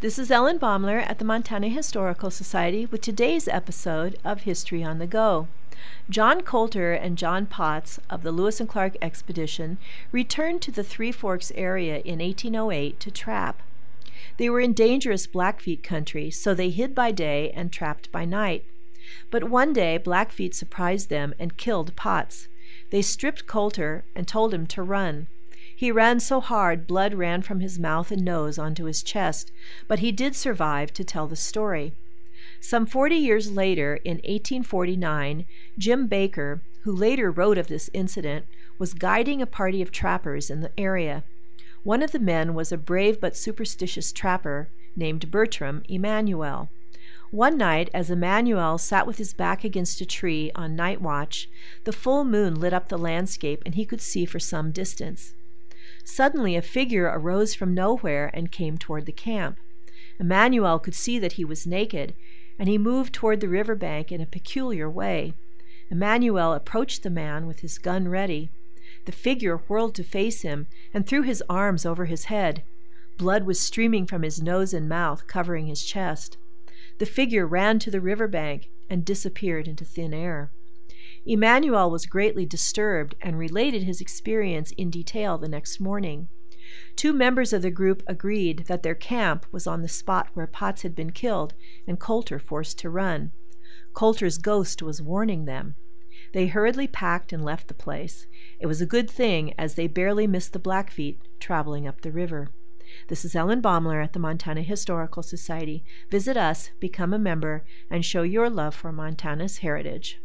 This is Ellen Baumler at the Montana Historical Society with today's episode of History on the Go. John Colter and John Potts of the Lewis and Clark expedition returned to the Three Forks area in 1808 to trap. They were in dangerous Blackfeet country, so they hid by day and trapped by night. But one day Blackfeet surprised them and killed Potts. They stripped Colter and told him to run. He ran so hard blood ran from his mouth and nose onto his chest, but he did survive to tell the story. Some 40 years later, in 1849, Jim Baker, who later wrote of this incident, was guiding a party of trappers in the area. One of the men was a brave but superstitious trapper named Bertram Emanuel. One night, as Emanuel sat with his back against a tree on night watch, the full moon lit up the landscape and he could see for some distance. Suddenly a figure arose from nowhere and came toward the camp. Emmanuel could see that he was naked, and he moved toward the river bank in a peculiar way. Emmanuel approached the man with his gun ready. The figure whirled to face him and threw his arms over his head. Blood was streaming from his nose and mouth, covering his chest. The figure ran to the river bank and disappeared into thin air. Emanuel was greatly disturbed and related his experience in detail the next morning. Two members of the group agreed that their camp was on the spot where Potts had been killed and Colter forced to run. Colter's ghost was warning them. They hurriedly packed and left the place. It was a good thing, as they barely missed the Blackfeet traveling up the river. This is Ellen Baumler at the Montana Historical Society. Visit us, become a member, and show your love for Montana's heritage.